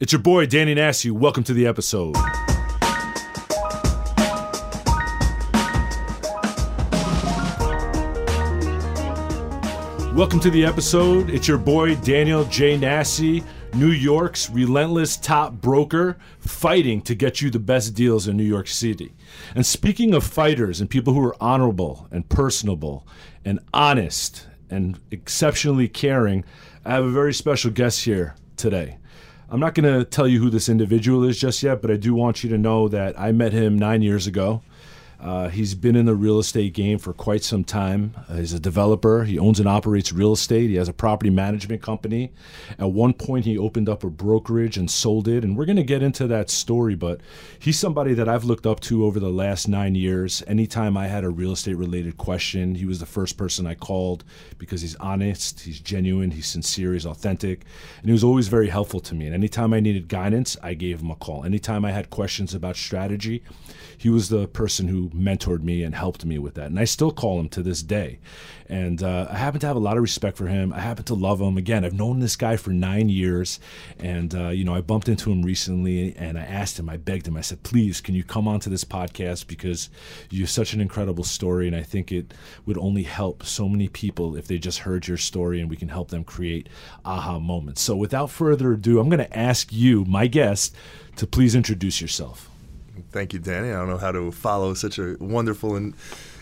It's your boy, Danny Nassie. Welcome to the episode. Welcome to the episode. It's your boy, Daniel J. Nassie, New York's relentless top broker, fighting to get you the best deals in New York City. And speaking of fighters and people who are honorable and personable and honest and exceptionally caring, I have a very special guest here today. I'm not going to tell you who this individual is just yet, but I do want you to know that I met him nine years ago. Uh, he's been in the real estate game for quite some time. Uh, he's a developer. He owns and operates real estate. He has a property management company. At one point, he opened up a brokerage and sold it. And we're going to get into that story, but he's somebody that I've looked up to over the last nine years. Anytime I had a real estate related question, he was the first person I called because he's honest, he's genuine, he's sincere, he's authentic. And he was always very helpful to me. And anytime I needed guidance, I gave him a call. Anytime I had questions about strategy, he was the person who mentored me and helped me with that. And I still call him to this day. And uh, I happen to have a lot of respect for him. I happen to love him. Again, I've known this guy for nine years. And, uh, you know, I bumped into him recently and I asked him, I begged him, I said, please, can you come onto this podcast because you have such an incredible story. And I think it would only help so many people if they just heard your story and we can help them create aha moments. So without further ado, I'm going to ask you, my guest, to please introduce yourself. Thank you, Danny. I don't know how to follow such a wonderful in-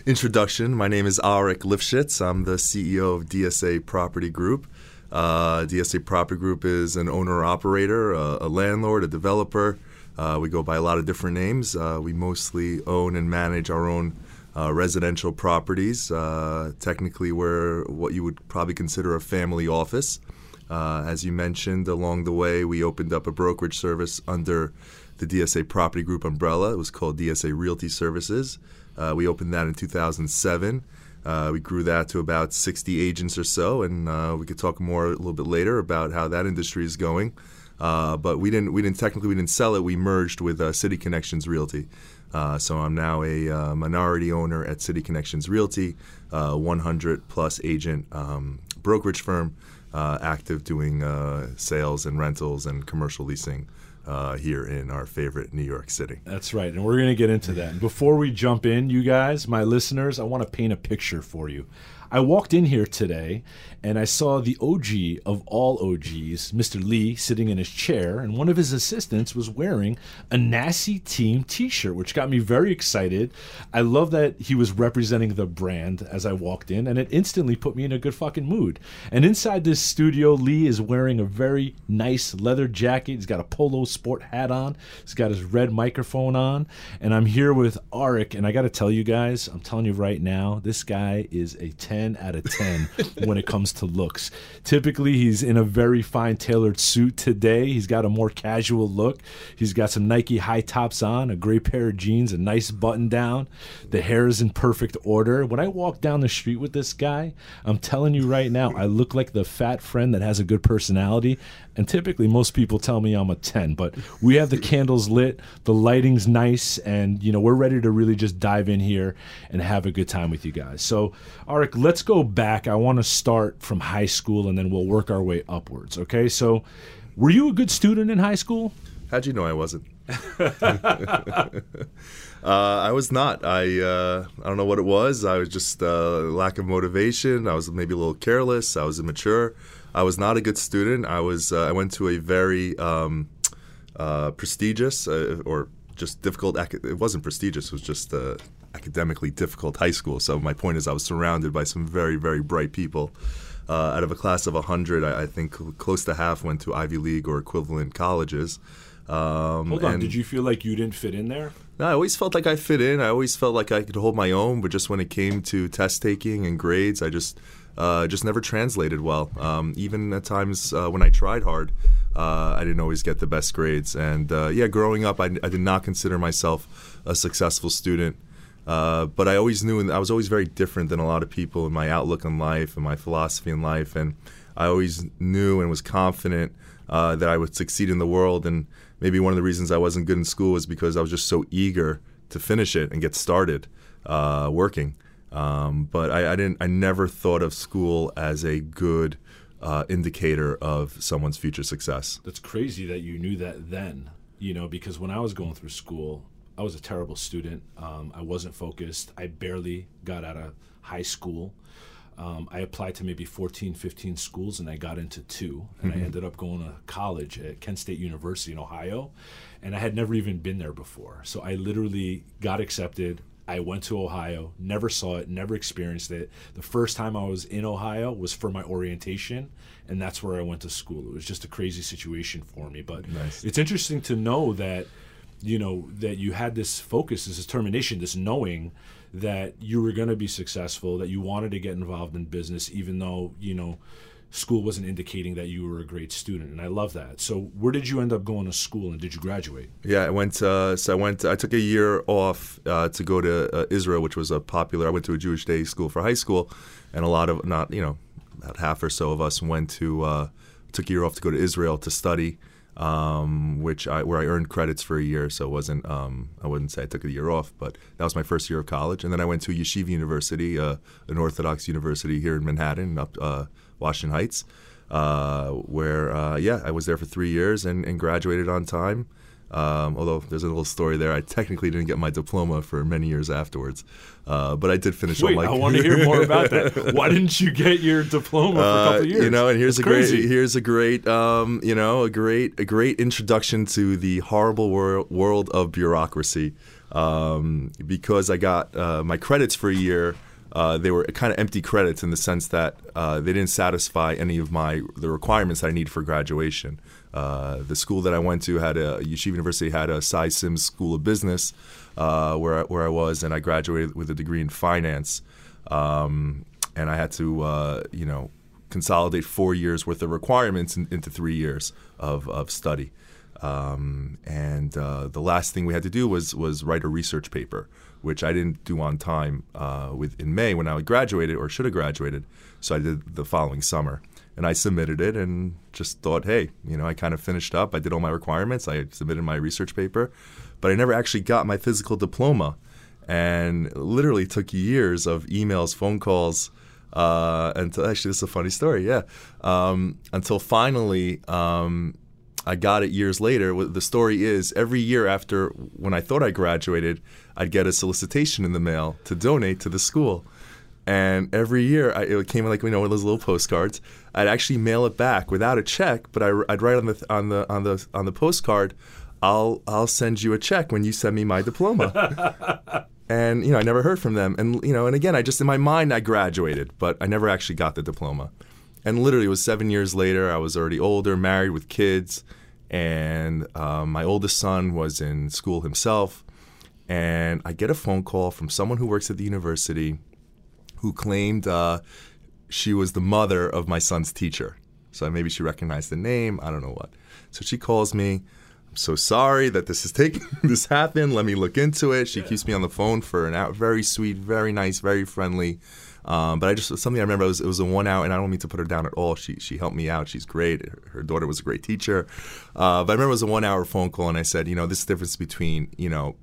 introduction. My name is Arik Lifshitz. I'm the CEO of DSA Property Group. Uh, DSA Property Group is an owner operator, uh, a landlord, a developer. Uh, we go by a lot of different names. Uh, we mostly own and manage our own uh, residential properties. Uh, technically, we're what you would probably consider a family office. as you mentioned, along the way, we opened up a brokerage service under the DSA Property Group umbrella. It was called DSA Realty Services. Uh, we opened that in 2007. Uh, we grew that to about 60 agents or so, and uh, we could talk more a little bit later about how that industry is going. Uh, but we didn't, we didn't technically we didn't sell it. We merged with uh, City Connections Realty. Uh, so I'm now a minority owner at City Connections Realty, 100 plus agent um, brokerage firm, active doing sales and rentals and commercial leasing uh, here in our favorite New York City. That's right. And we're going to get into that. And before we jump in, you guys, my listeners, I want to paint a picture for you. I walked in here today and I saw the OG of all OGs, Mr. Lee, sitting in his chair, and one of his assistants was wearing a Nassie Team t shirt, which got me very excited. I love that he was representing the brand as I walked in, and it instantly put me in a good fucking mood. And inside this studio, Lee is wearing a very nice leather jacket. He's got a polo sport hat on, he's got his red microphone on, and I'm here with Arik, and I got to tell you guys, I'm telling you right now, this guy is a 10 out of 10 when it comes comes to looks. Typically, he's in a very fine tailored suit today. He's got a more casual look. He's got some Nike high tops on, a gray pair of jeans, a nice button down. The hair is in perfect order. When I walk down the street with this guy, I'm telling you right now, I look like the fat friend that has a good personality. And typically, most people tell me I'm a 10, but we have the candles lit, the lighting's nice, and you know we're ready to really just dive in here and have a good time with you guys. So, Arik, let's go back. I want to start from high school, and then we'll work our way upwards. Okay, so were you a good student in high school? How'd you know I wasn't? uh, I was not. I uh, I don't know what it was. I was just uh, lack of motivation. I was maybe a little careless. I was immature. I was not a good student. I was. Uh, I went to a very um, uh, prestigious uh, or just difficult. it wasn't prestigious. It was just academically difficult high school. So my point is, I was surrounded by some very very bright people. Uh, out of a class of 100, I, I, think close to half went to Ivy League or equivalent colleges. Um, Hold on, did you feel like you didn't fit in there? No, I always felt like I fit in. I always felt like I could hold my own, but just when it came to test taking and grades, I just uh, just never translated well. Um, even at times uh, when I tried hard, uh, I didn't always get the best grades. And uh, yeah, growing up, I, I, did not consider myself a successful student. Uh, but I always knew, and I was always very different than a lot of people in my outlook on life and my philosophy in life. And I always knew and was confident uh, that I would succeed in the world. And maybe one of the reasons I wasn't good in school was because I was just so eager to finish it and get started working. Um, but I, I, didn't. I never thought of school as a good uh, indicator of someone's future success. That's crazy that you knew that then. You know, because when I was going through school, I was a terrible student. Um, I wasn't focused. I barely got out of high school. Um, I applied to maybe 14, 15 schools, and I got into two. And Mm-hmm. I ended up going to college at Kent State University in Ohio, and I had never even been there before. So I literally got accepted. I went to Ohio, never saw it, never experienced it. The first time I was in Ohio was for my orientation, and that's where I went to school. It was just a crazy situation for me. But Nice. it's interesting to know that you know that you had this focus this determination this knowing that you were going to be successful that you wanted to get involved in business even though you know school wasn't indicating that you were a great student and i love that so where did you end up going to school and did you graduate Yeah, I went. Uh, so I went. I took a year off uh, to go to uh, Israel, which was a popular. I went to a Jewish day school for high school, and a lot of not you know about half or so of us went to uh, took a year off to go to Israel to study, um, which I where I earned credits for a year. So it wasn't. Um, I wouldn't say I took a year off, but that was my first year of college, and then I went to Yeshiva University, uh, an Orthodox university here in Manhattan, up uh, Washington Heights. Uh, where uh, yeah, I was there for three years and, and graduated on time. Um, although there's a little story there, I technically didn't get my diploma for many years afterwards, uh, but I did finish. wait all my i want to hear more about that why didn't you get your diploma for a uh, couple of years You know, and here's That's a great, here's a great, um, you know, a great, a great introduction to the horrible wor- world of bureaucracy. Um, because I got uh, my credits for a year, uh, they were kind of empty credits in the sense that uh, they didn't satisfy any of my the requirements that I need for graduation. Uh, the school that I went to had a Yeshiva University had a Sy Syms School of Business, uh, where I, where I was, and I graduated with a degree in finance. Um, and I had to, uh, you know, consolidate four years worth of requirements in, into three years of, of study. Um, and the last thing we had to do was was write a research paper, which I didn't do on time uh, with in May when I graduated or should have graduated. So I did the following summer, and I submitted it and just thought, hey, you know, I kind of finished up. I did all my requirements. I submitted my research paper, but I never actually got my physical diploma, and literally took years of emails, phone calls. Uh, until actually, this is a funny story. Yeah, um, until finally, um, I got it years later. The story is every year after when I thought I graduated, I'd get a solicitation in the mail to donate to the school. And every year, I, it came in like you know one of those little postcards. I'd actually mail it back without a check, but I, would write on the on the on the on the postcard, "I'll I'll send you a check when you send me my diploma." and you know, I never heard from them. And you know, and again, I just in my mind, I graduated, but I never actually got the diploma. And literally, it was seven years later. I was already older, married with kids, and um, my oldest son was in school himself. And I get a phone call from someone who works at the university who claimed uh, she was the mother of my son's teacher. So maybe she recognized the name. I don't know what. So she calls me. I'm so sorry that this is taking this happened. Let me look into it. She keeps me on the phone for an hour. Very sweet, very nice, very friendly. Um, but I just something I remember it was, it was a one hour, and I don't mean to put her down at all. She she helped me out. She's great. Her, her daughter was a great teacher. Uh, but I remember it was a one hour phone call, and I said, you know, this difference between you know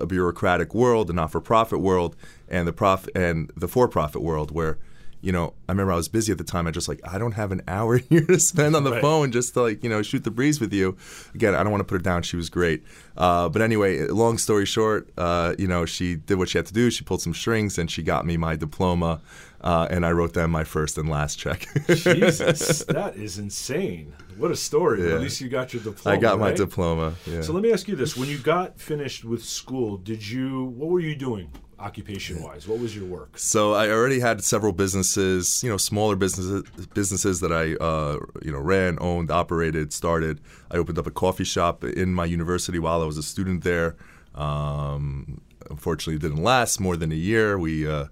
a bureaucratic world, a not-for-profit world, and the prof and the for-profit world, where you know, I remember I was busy at the time. I just like I don't have an hour here to spend on the Right. phone just to like you know shoot the breeze with you. Again, I don't want to put her down. She was great, uh, but anyway, long story short, uh, you know, she did what she had to do. She pulled some strings and she got me my diploma, uh, and I wrote them my first and last check. jesus that is insane what a story Yeah. at least you got your diploma I got my right? diploma. Yeah. So let me ask you this: When you got finished with school, did you? What were you doing, occupation-wise? What was your work? So I already had several businesses, you know, smaller businesses, businesses that I, uh, you know, ran, owned, operated, started. I opened up a coffee shop in my university while I was a student there. Um, unfortunately, it didn't last more than a year. We uh,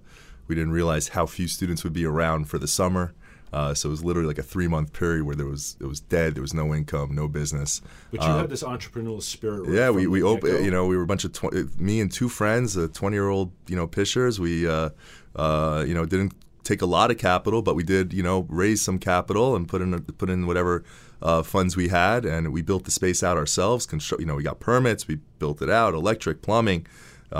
we didn't realize how few students would be around for the summer. Uh, so it was literally like a three month period where there was it was dead. There was no income, no business. But you had this entrepreneurial spirit. right Uh, Yeah, we we opened. You know, we were a bunch of tw- me and two friends, uh, twenty year old you know pishers. We uh, uh, you know didn't take a lot of capital, but we did you know raise some capital and put in put in whatever uh, funds we had, and we built the space out ourselves. Constru- you know, we got permits, we built it out, electric, plumbing.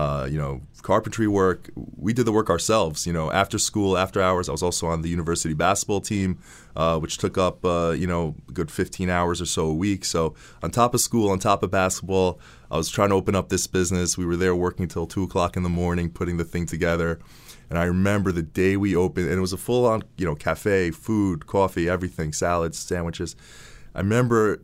uh, you know, carpentry work. We did the work ourselves. You know, after school, after hours. I was also on the university basketball team, uh, which took up uh, you know a good 15 hours or so a week. So on top of school, on top of basketball, I was trying to open up this business. We were there working till two o'clock in the morning, putting the thing together. And I remember the day we opened, and it was a full-on, you know, cafe, food, coffee, everything, salads, sandwiches. I remember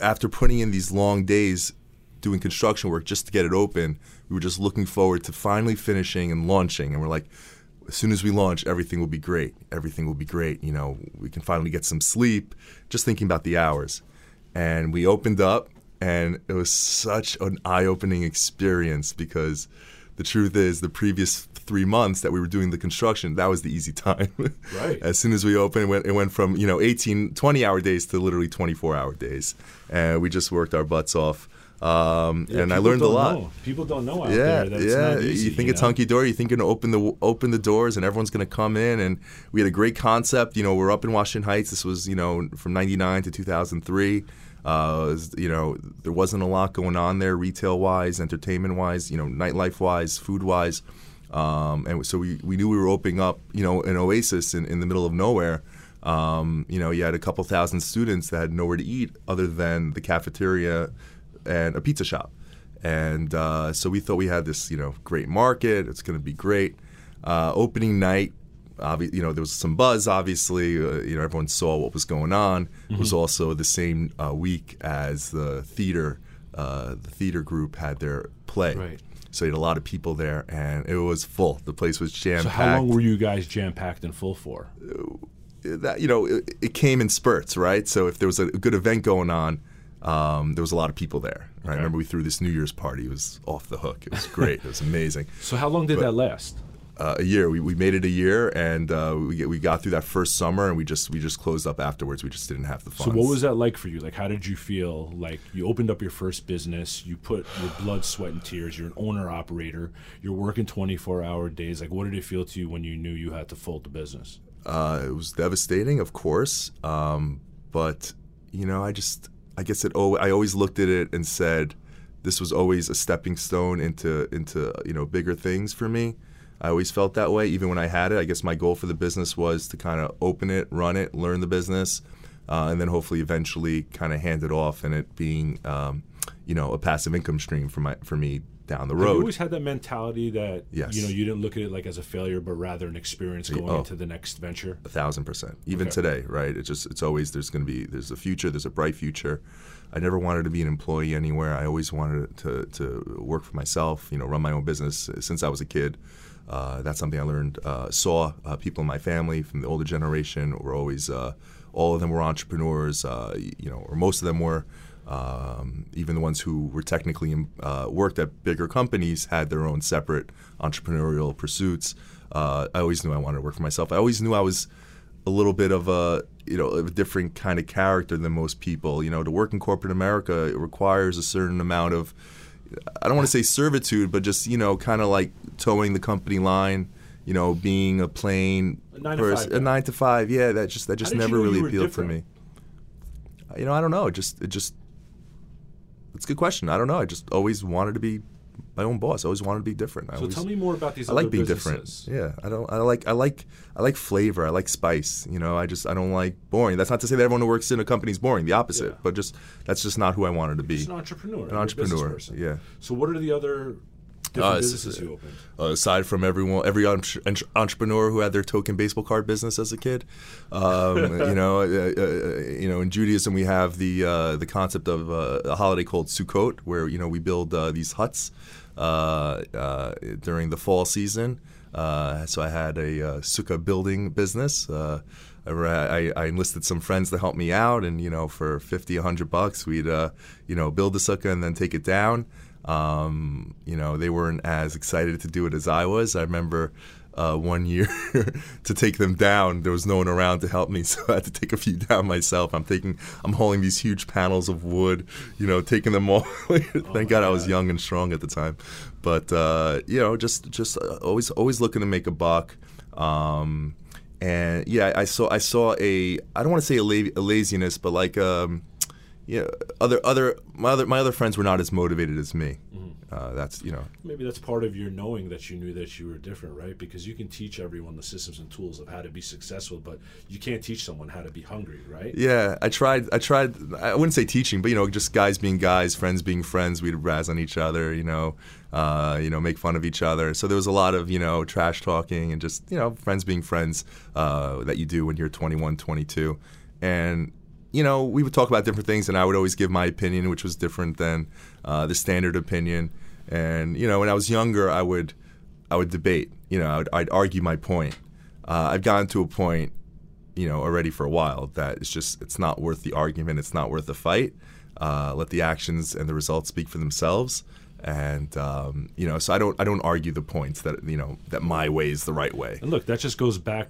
after putting in these long days doing construction work just to get it open, we were just looking forward to finally finishing and launching. And we're like, as soon as we launch, everything will be great. Everything will be great. You know, we can finally get some sleep, just thinking about the hours. And we opened up, and it was such an eye opening experience because the truth is, the previous three months that we were doing the construction, that was the easy time. Right. as soon as we opened, it went, it went from, you know, 18, 20 hour days to literally 24 hour days. And we just worked our butts off. Um, Yeah, and I learned a lot. know. People don't know out Yeah, there yeah. easy. you think it's hunky dory. You think you're gonna open the open the doors and everyone's gonna come in. And we had a great concept. You know, we're up in Washington Heights. This was you know from '99 to 2003. Uh, was- you know, there wasn't a lot going on there, retail wise, entertainment wise, you know, nightlife wise, food wise. Um, and so we, we knew we were opening up, you know, an oasis in, in the middle of nowhere. Um, you know, you had a couple thousand students that had nowhere to eat other than the cafeteria and a pizza shop. And uh, so we thought we had this, you know, great market. It's going to be great. Uh, opening night, obvi- you know, there was some buzz. Obviously, uh, you know, everyone saw what was going on. It was also the same uh, week as the theater. Uh, the theater group had their play, Right. so you had a lot of people there, and it was full. The place was jam So how long were you guys jam packed and full for? that you know it, it came in spurts, right? So if there was a good event going on, um, there was a lot of people there. Right? I remember we threw this New Year's party. It was off the hook. It was great. it was amazing. So how long did that last? Uh, a year. We, we made it a year, and uh, we we got through that first summer, and we just we just closed up afterwards. We just didn't have the funds. So what was that like for you? Like how did you feel? Like you opened up your first business, you put your blood, sweat, and tears. You're an owner operator. You're working 24 hour days. Like what did it feel to you when you knew you had to fold the business? Uh, it was devastating, of course, um, but you know, I just I guess it. Oh, I always looked at it and said, this was always a stepping stone into into you know bigger things for me. I always felt that way, even when I had it. I guess my goal for the business was to kind of open it, run it, learn the business, uh, and then hopefully eventually kind of hand it off, and it being um, you know a passive income stream for my for me down the Have you always had that mentality that Yes. you know you didn't look at it like as a failure, but rather an experience going oh. into the next venture. A thousand percent. Even Okay. today, right? It's just it's always there's going to be there's a future. There's a bright future. I never wanted to be an employee anywhere. I always wanted to to work for myself. You know, run my own business since I was a kid. Uh, that's something I learned. Uh, saw uh, people in my family from the older generation were always uh, all of them were entrepreneurs. Uh, you know, or most of them were. Um, even the ones who were technically uh, worked at bigger companies had their own separate entrepreneurial pursuits. Uh, I always knew I wanted to work for myself. I always knew I was a little bit of a you know of a different kind of character than most people. You know, to work in corporate America, it requires a certain amount of I don't want to say servitude, but just you know, kind of like toeing the company line. You know, being a plain A nine to five. a nine to five. Yeah, that just that just never really appealed different? to me. You know, I don't know. It just it just it's a good question. I don't know. I just always wanted to be my own boss. I always wanted to be different. I So always, tell me more about these. I like being businesses. different. Yeah, I don't. I like. I like. I like flavor. I like spice. You know, I just. I don't like boring. That's not to say that everyone who works in a company is boring. The opposite. Yeah. But just that's just not who I wanted to be. Just an entrepreneur. An entrepreneur. Yeah. So what are the other different Uh, businesses you opened? Uh, aside from everyone, every entre- entre- entrepreneur who had their token baseball card business as a kid, um, you know, uh, uh, you know, in Judaism we have the uh, the concept of uh, a holiday called Sukkot, where you know we build uh, these huts uh, uh, during the fall season. Uh, so I had a uh, sukkah building business. Uh, I, I, I enlisted some friends to help me out, and you know, for 50, 100 bucks, we'd uh, you know build the sukkah and then take it down. Um, you know, they weren't as excited to do it as I was. I remember uh, one year to take them down, there was no one around to help me, so I had to take a few down myself. I'm taking, I'm hauling these huge panels of wood, you know, taking them all. Thank God I was young and strong at the time, but uh, you know, just just uh, always always looking to make a buck. Um, and yeah, I saw I saw a I don't want to say a, la- a laziness, but like um, yeah, other other my other my other friends were not as motivated as me, uh, that's you know Maybe that's part of your knowing that you knew that you were different, right? Because you can teach everyone the systems and tools of how to be successful, but you can't teach someone how to be hungry, right? Yeah, I tried. I tried. I wouldn't say teaching, but you know, just guys being guys, friends being friends. We'd razz on each other. You know, uh, you know, make fun of each other. So there was a lot of you know trash talking and just you know friends being friends uh, that you do when you're 21, 22, and you know we would talk about different things, and I would always give my opinion, which was different than uh, the standard opinion. And you know, when I was younger, I would I would debate. You know, I'd, I'd argue my point. Uh, I've gotten to a point you know already for a while that it's just it's not worth the argument it's not worth the fight uh, let the actions and the results speak for themselves and um, you know so i don't i don't argue the points that you know that my way is the right way And look, that just goes back,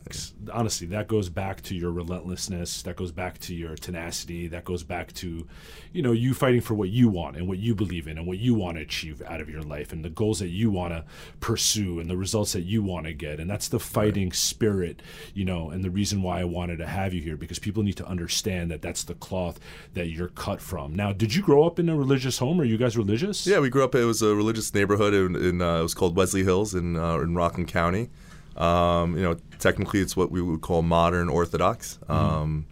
honestly, that goes back to your relentlessness. That goes back to your tenacity. That goes back to, you know, you fighting for what you want and what you believe in and what you want to achieve out of your life and the goals that you want to pursue and the results that you want to get. And that's the fighting spirit, you know, and the reason why I wanted to have you here because people need to understand that that's the cloth that you're cut from. Now, did you grow up in a religious home? Are you guys religious? yeah we grew up it was a religious neighborhood in, in uh, it was called wesley hills in uh, in rockland county um, you know technically it's what we would call modern orthodox um,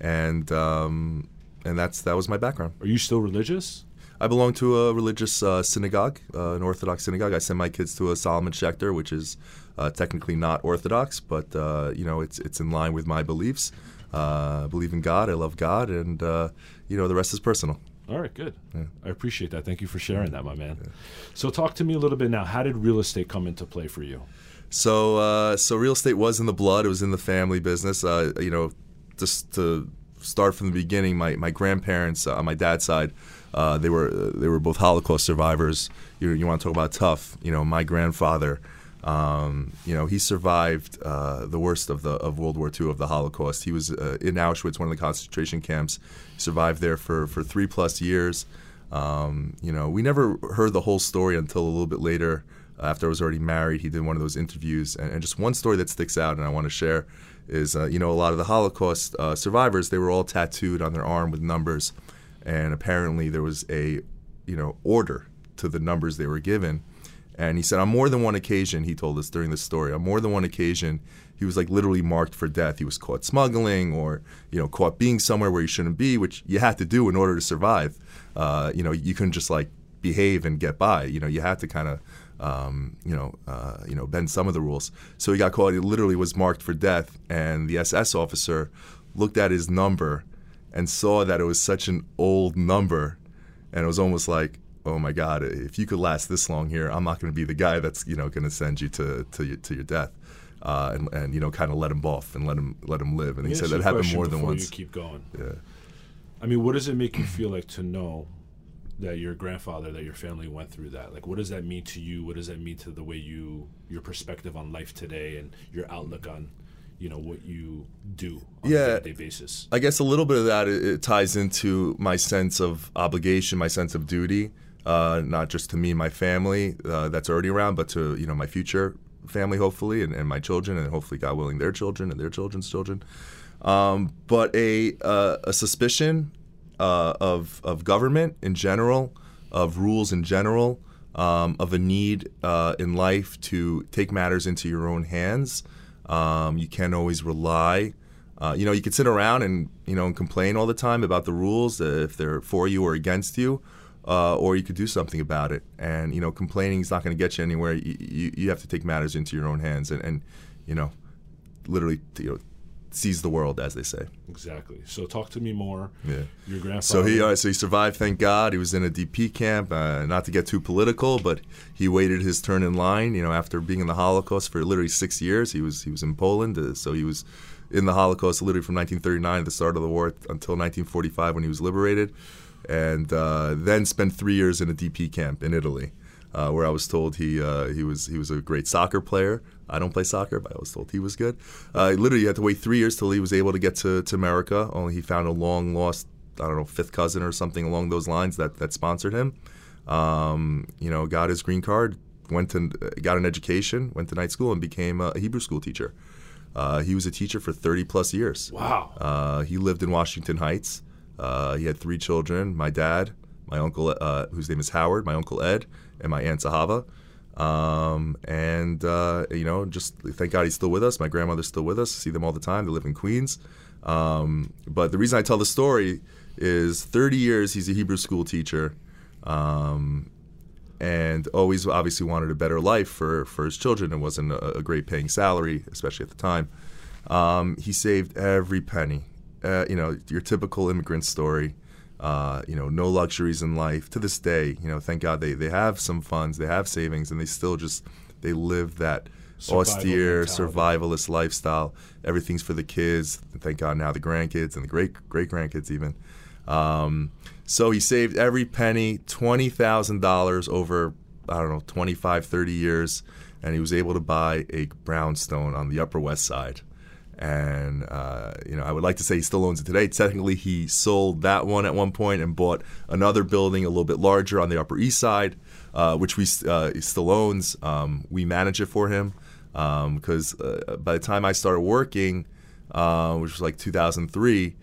and um, and that's that was my background Are you still religious? I belong to a religious uh, synagogue, uh, an Orthodox synagogue. I send my kids to a Solomon Schechter, which is uh, technically not Orthodox, but uh, you know it's it's in line with my beliefs. Uh, I believe in God. I love God, and uh, you know the rest is personal. All right, good. I appreciate that. Thank you for sharing that, my man. So, talk to me a little bit now. How did real estate come into play for you? So uh, so real estate was in the blood. It was in the family business. Uh, you know, just to start from the beginning, my my grandparents uh, on my dad's side. Uh, they were they were both Holocaust survivors. You, you want to talk about tough? You know, my grandfather, um, you know, he survived uh, the worst of the of World War II of the Holocaust. He was uh, in Auschwitz, one of the concentration camps. He survived there for for three plus years. Um, you know, we never heard the whole story until a little bit later. After I was already married, he did one of those interviews, and, and just one story that sticks out, and I want to share is, uh, you know, a lot of the Holocaust uh, survivors, they were all tattooed on their arm with numbers, and apparently there was a, you know, order to the numbers they were given, and he said on more than one occasion, he told us during this story, on more than one occasion, he was like literally marked for death. He was caught smuggling or, you know, caught being somewhere where he shouldn't be, which you had to do in order to survive. Uh, you know, you couldn't just like behave and get by. You know, you had to kind of, um, you know, uh, you know, bend some of the rules. So he got caught. He literally was marked for death, and the SS officer looked at his number and saw that it was such an old number, and it was almost like, oh my God, if you could last this long here, I'm not going to be the guy that's you know going to send you to to your, to your death. Uh, and, and you know, kind of let him off and let him let him live. And he said that happened more than once. You keep going. Yeah. I mean, what does it make you feel like to know that your grandfather, that your family went through that? Like, what does that mean to you? What does that mean to the way you, your perspective on life today, and your outlook on, you know, what you do on Yeah. a day-to-day basis? I guess a little bit of that it, it ties into my sense of obligation, my sense of duty, uh, not just to me and my family uh, that's already around, but to you know my future family, hopefully, and, and my children, and hopefully, God willing, their children and their children's children. Um, but a uh, a suspicion uh, of of government in general, of rules in general, um, of a need uh, in life to take matters into your own hands. Um, you can't always rely. Uh, you know, you could sit around and you know and complain all the time about the rules if they're for you or against you, uh, or you could do something about it. And you know, complaining is not going to get you anywhere. You, you, you have to take matters into your own hands and, and you know, literally you know, seize the world, as they say. Exactly. So, talk to me more. Yeah. Your grandfather. So he, uh, so he survived. Thank God. He was in a DP camp. Uh, not to get too political, but he waited his turn in line. You know, after being in the Holocaust for literally six years, he was he was in Poland. Uh, so he was in the Holocaust literally from 1939 the start of the war until 1945 when he was liberated, and uh, then spent three years in a DP camp in Italy. Uh, where I was told he uh, he was he was a great soccer player. I don't play soccer, but I was told he was good. Uh, literally, he had to wait three years till he was able to get to, to America. Only he found a long lost I don't know fifth cousin or something along those lines that that sponsored him. Um, you know, got his green card, went to got an education, went to night school, and became a Hebrew school teacher. Uh, he was a teacher for 30 plus years. Wow. Uh, he lived in Washington Heights. Uh, he had three children my dad, my uncle, uh, whose name is Howard, my uncle Ed, and my aunt Zahava. Um, and uh, you know, just thank God he's still with us. My grandmother's still with us. See them all the time. They live in Queens. Um, but the reason I tell the story is 30 years he's a Hebrew school teacher, um, and always obviously wanted a better life for for his children. It wasn't a, a great paying salary, especially at the time. Um, he saved every penny. Uh, you know, your typical immigrant story. Uh, you know, no luxuries in life. To this day, you know, thank God they, they have some funds, they have savings, and they still just they live that Survival austere mentality. survivalist lifestyle. Everything's for the kids. Thank God now the grandkids and the great great grandkids even. Um, so he saved every penny, twenty thousand dollars over I don't know 25, 30 years, and he was able to buy a brownstone on the Upper West Side. And uh, you know, I would like to say he still owns it today. Technically, he sold that one at one point and bought another building a little bit larger on the Upper East Side, uh, which we uh, he still owns. Um, we manage it for him because uh, by the time I started working, uh, which was like 2003,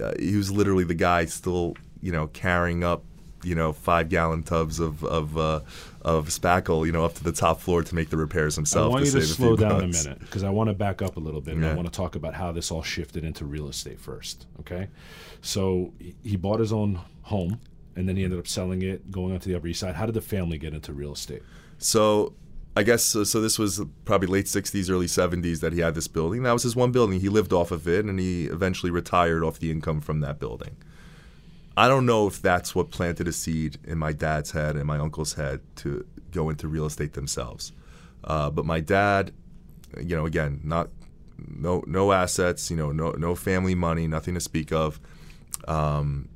uh, he was literally the guy still, you know, carrying up, you know, five gallon tubs of of uh, of spackle, you know, up to the top floor to make the repairs himself. I want you to save a slow down bucks. a minute because I want to back up a little bit and I want to talk about how this all shifted into real estate first. Okay, so he- he bought his own home and then he ended up selling it, going on to the Upper East Side. How did the family get into real estate? So I guess so, so. This was probably late '60s, early '70s that he had this building. That was his one building. He lived off of it, and he eventually retired off the income from that building. I don't know if that's what planted a seed in my dad's head and my uncle's head to go into real estate themselves. Uh, but my dad, you know, again, not no no assets, you know, no no family money, nothing to speak of. Um,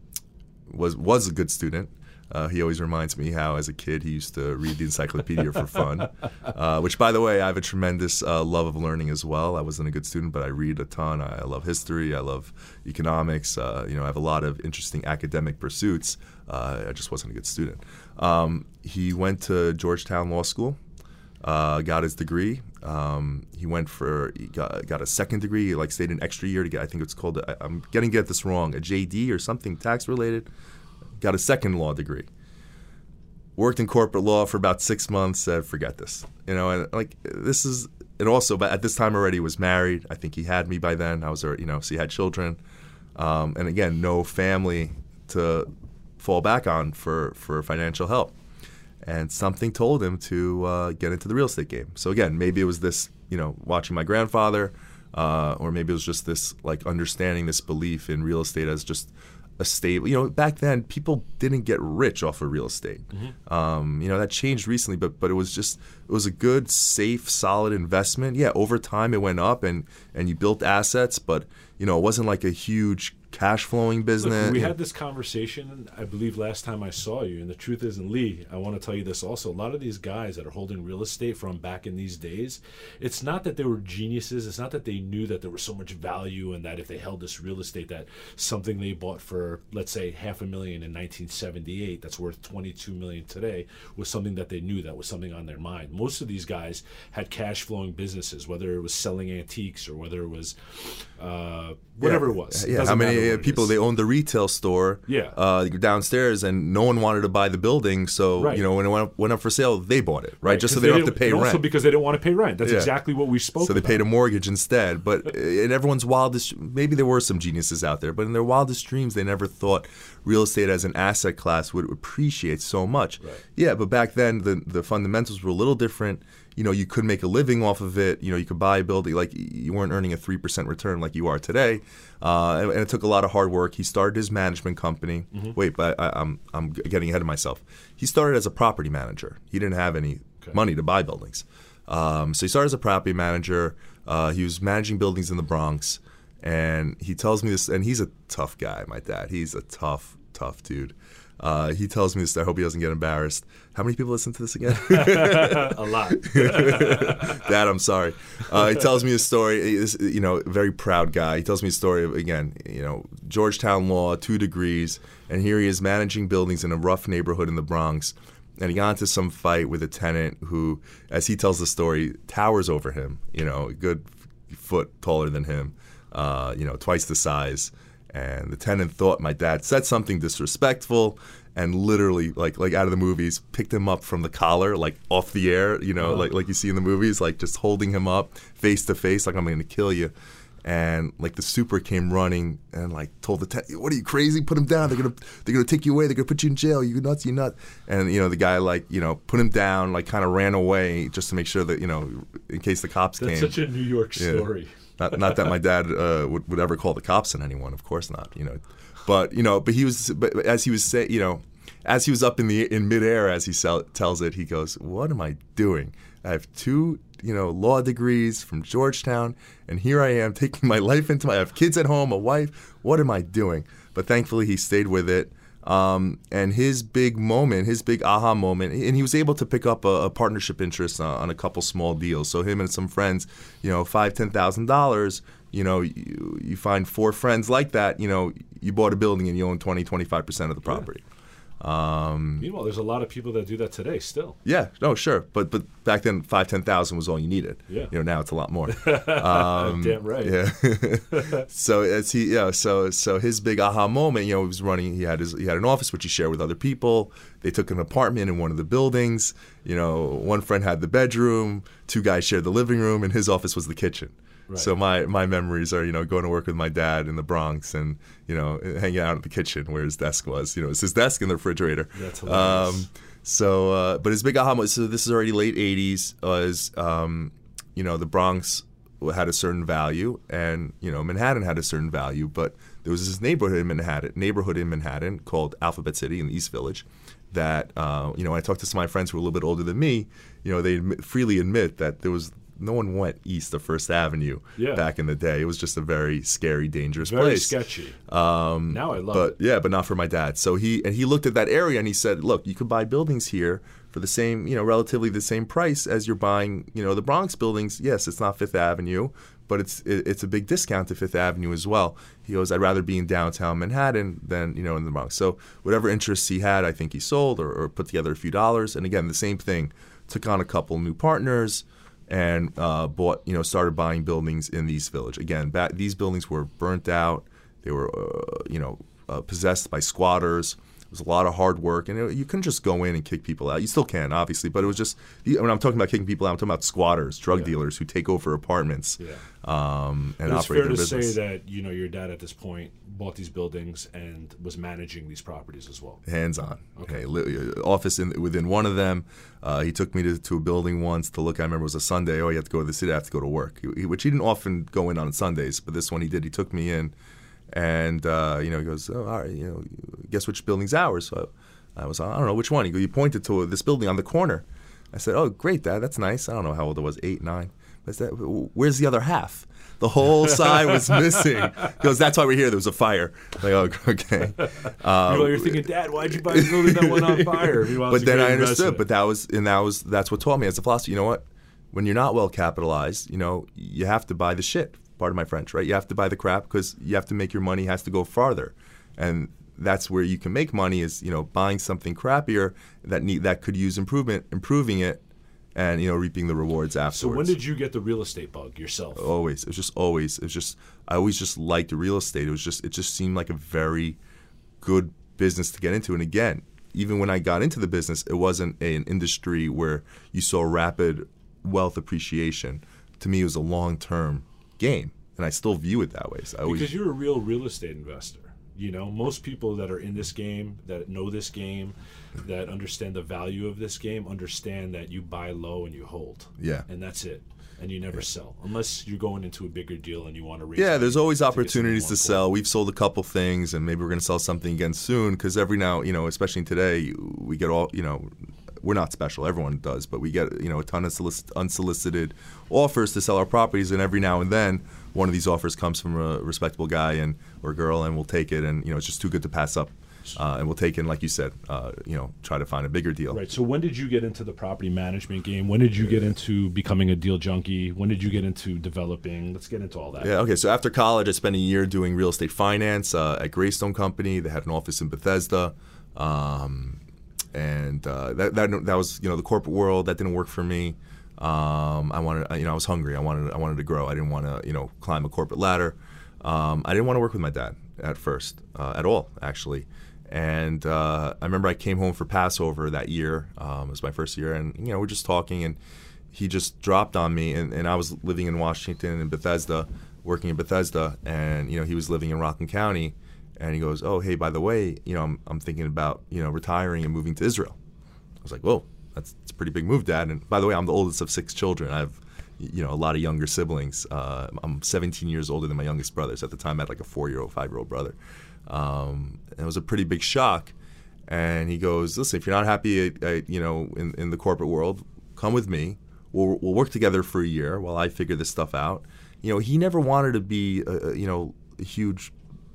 was was a good student. Uh, he always reminds me how, as a kid, he used to read the encyclopedia for fun. Uh, which, by the way, I have a tremendous uh, love of learning as well. I wasn't a good student, but I read a ton. I, love history. I love economics. Uh, you know, I have a lot of interesting academic pursuits. Uh, I just wasn't a good student. Um, he went to Georgetown Law School. Uh, got his degree. Um, he went for he got, got a second degree. He, like stayed an extra year to get. I think it's called. I, I'm getting get this wrong. A JD or something tax related. Got a second law degree. Worked in corporate law for about six months. Said forget this. You know, and like this is. And also, but at this time already was married. I think he had me by then. I was, you know, so he had children. Um, and again, no family to fall back on for for financial help and something told him to uh, get into the real estate game. So again, maybe it was this, you know, watching my grandfather, uh, or maybe it was just this like understanding this belief in real estate as just a stable. You know, back then people didn't get rich off of real estate. Um, you know, that changed recently, but but it was just it was a good, safe, solid investment. Yeah, over time it went up and and you built assets, but you know, it wasn't like a huge cash flowing business. Look, we had this conversation, I believe, last time I saw you. And the truth is, and Lee, I want to tell you this also. A lot of these guys that are holding real estate from back in these days, it's not that they were geniuses. It's not that they knew that there was so much value and that if they held this real estate, that something they bought for, let's say, half a million in 1978, that's worth 22 million today, was something that they knew that was something on their mind. Most of these guys had cash flowing businesses, whether it was selling antiques or whether it was uh, whatever it was. It Yeah, how many uh, people they owned the retail store Yeah. uh, downstairs, and no one wanted to buy the building. So Right. you know when it went up, went up for sale, they bought it, right? Just so they don't have to pay and Also rent. because they didn't want to pay rent. That's Yeah. exactly what we spoke so they about. paid a mortgage instead. But in everyone's wildest, maybe there were some geniuses out there, but in their wildest dreams, they never thought real estate as an asset class would appreciate so much. Right. Yeah, but back then the the fundamentals were a little different. You know, you could make a living off of it. You know, you could buy a building like you weren't earning a three percent return like you are today, uh, and, and it took a lot of hard work. He started his management company. Mm-hmm. Wait, but I, I'm I'm getting ahead of myself. He started as a property manager. He didn't have any Okay. money to buy buildings. Um, so he started as a property manager. Uh, he was managing buildings in the Bronx, and he tells me this. And he's a tough guy, my dad. He's a tough, tough dude. Uh, he tells me this. I hope he doesn't get embarrassed. How many people listen to this again? a lot. Dad, I'm sorry. Uh, he tells me a story. He's, you know, very proud guy. He tells me a story of again, you know, Georgetown law, two degrees, and here he is managing buildings in a rough neighborhood in the Bronx. And he got into some fight with a tenant who, as he tells the story, towers over him. You know, a good foot taller than him. Uh, you know, twice the size. And the tenant thought my dad said something disrespectful, and literally like like out of the movies picked him up from the collar like off the air you know Uh-huh. like like you see in the movies like just holding him up face to face like i'm gonna kill you. And like the super came running and like told the te- what are you crazy? Put him down. They're gonna they're gonna take you away. They're gonna put you in jail. You nuts you nuts and you know the guy like you know put him down like kind of ran away just to make sure that you know in case the cops That's came. such a New York Yeah. Not, not that my dad uh, would, would ever call the cops on anyone, of course not. You know, but you know, but he was, but as he was say, you know, as he was up in the in midair, as he sell, tells it, he goes, "What am I doing? I have two, you know, law degrees from Georgetown, and here I am taking my life into my. I have kids at home, a wife. What am I doing?" But thankfully, he stayed with it. Um, and his big moment, his big aha moment, and he was able to pick up a, a partnership interest uh, on a couple small deals. So him and some friends, you know, five, ten thousand dollars. You know, you, you find four friends like that. You know, you bought a building and you own 20, 25 percent of the property. Um, Meanwhile, there's a lot of people that do that today still. Yeah, no, sure, but but back then, five, ten thousand was all you needed. Yeah. You know, now it's a lot more. Um, Damn right. Yeah. so as he, yeah, so so his big aha moment, you know, he was running. He had his he had an office which he shared with other people. They took an apartment in one of the buildings. You know, one friend had the bedroom. Two guys shared the living room, and his office was the kitchen. Right. So my my memories are you know going to work with my dad in the Bronx and you know hanging out in the kitchen where his desk was. You know, it's his desk in the refrigerator. That's hilarious. So, uh, but his big aha moment. So this is already late '80s. Was um, you know the Bronx had a certain value, and you know Manhattan had a certain value, but there was this neighborhood in Manhattan, neighborhood in Manhattan called Alphabet City in the East Village. That uh, you know, when I talked to some of my friends who were a little bit older than me. You know, they admit, freely admit that there was no one went east of First Avenue Yeah. back in the day. It was just a very scary, dangerous Very place. sketchy. Um, Now I love but it. yeah, but not for my dad. So he and he looked at that area and he said, "Look, you could buy buildings here for the same, you know, relatively the same price as you're buying, you know, the Bronx buildings. Yes, it's not Fifth Avenue, but it's it, it's a big discount to Fifth Avenue as well." He goes, "I'd rather be in downtown Manhattan than you know in the Bronx." So whatever interests he had, I think he sold or, or put together a few dollars. And again, the same thing. Took on a couple new partners and uh, bought, you know, started buying buildings in the East Village. Again, back, these buildings were burnt out. They were, uh, you know, uh, possessed by squatters. It was a lot of hard work, and it, you couldn't just go in and kick people out. You still can, obviously, but it was just when I'm talking about kicking people out, I'm talking about squatters, drug Yeah. dealers who take over apartments Yeah. um, and But it's operate fair their to business. say that you know your dad at this point bought these buildings and was managing these properties as well. hands on. Okay. Okay, li- office in within one of them. Uh, he took me to, to a building once to look. I remember it was a Sunday. Oh, you have to go to the city. I have to go to work, He- which he didn't often go in on Sundays, but this one he did. He took me in, and uh, you know he goes, oh, all right, you know, guess which building's ours? So I was, I don't know which one. He, go, he pointed to this building on the corner. I said, oh, great, Dad, that's nice. I don't know how old I was, eight, nine. I said, where's the other half? The whole side was missing. He goes, that's why we're here. There was a fire. I'm like, oh, okay. Um, Meanwhile, you're thinking, Dad, why'd you buy a building that went on fire? But then I understood. But that was and that was that's what taught me as a philosophy. You know what? When you're not well capitalized, you know you have to buy the shit. Part of my French, right? You have to buy the crap because you have to make your money has to go farther, and that's where you can make money is you know buying something crappier that need that could use improvement, improving it, and you know reaping the rewards afterwards. so when did you get the real estate bug yourself? always. It was just always. It was just I always just liked real estate. It was just it just seemed like a very good business to get into. And again, even when I got into the business, it wasn't a- an industry where you saw rapid wealth appreciation. To me, it was a long term game, and I still view it that way. So always Because you're a real real estate investor. You know, most people that are in this game, that know this game, that understand the value of this game, understand that you buy low and you hold. Yeah. And that's it. And you never sell unless you're going into a bigger deal and you want to raise. Yeah, there's always opportunities to sell. We've sold a couple things, and maybe we're going to sell something again soon. Because every now, you know, especially today, we get all, you know, we're not special. Everyone does, but we get, you know, a ton of solic- unsolicited offers to sell our properties, and every now and then, one of these offers comes from a respectable guy and or girl, and we'll take it, and you know, it's just too good to pass up, uh, and we'll take it, and like you said, uh, you know, try to find a bigger deal. Right. So when did you get into the property management game? When did you get into becoming a deal junkie? When did you get into developing? Let's get into all that. Yeah. Okay. So after college, I spent a year doing real estate finance uh, at Greystone Company. They had an office in Bethesda, um, and uh, that, that that was you know the corporate world that didn't work for me. Um, I wanted you know I was hungry. I wanted I wanted to grow. I didn't want to you know climb a corporate ladder. Um, I didn't want to work with my dad at first uh, at all actually. And uh, I remember I came home for Passover that year. Um, it was my first year, and you know we're just talking, and he just dropped on me, and, and I was living in Washington in Bethesda, working in Bethesda, and you know he was living in Rockland County, and he goes, "Oh, hey, by the way, you know I'm, I'm thinking about you know retiring and moving to Israel." I was like, "Whoa, that's, that's a pretty big move, Dad." And by the way, I'm the oldest of six children. I have you know a lot of younger siblings. Uh, I'm 17 years older than my youngest brothers. At the time, I had like a four-year-old, five-year-old brother. Um, and it was a pretty big shock. And he goes, "Listen, if you're not happy, at, at, you know, in, in the corporate world, come with me. We'll, we'll work together for a year while I figure this stuff out." You know, he never wanted to be, a, you know, a huge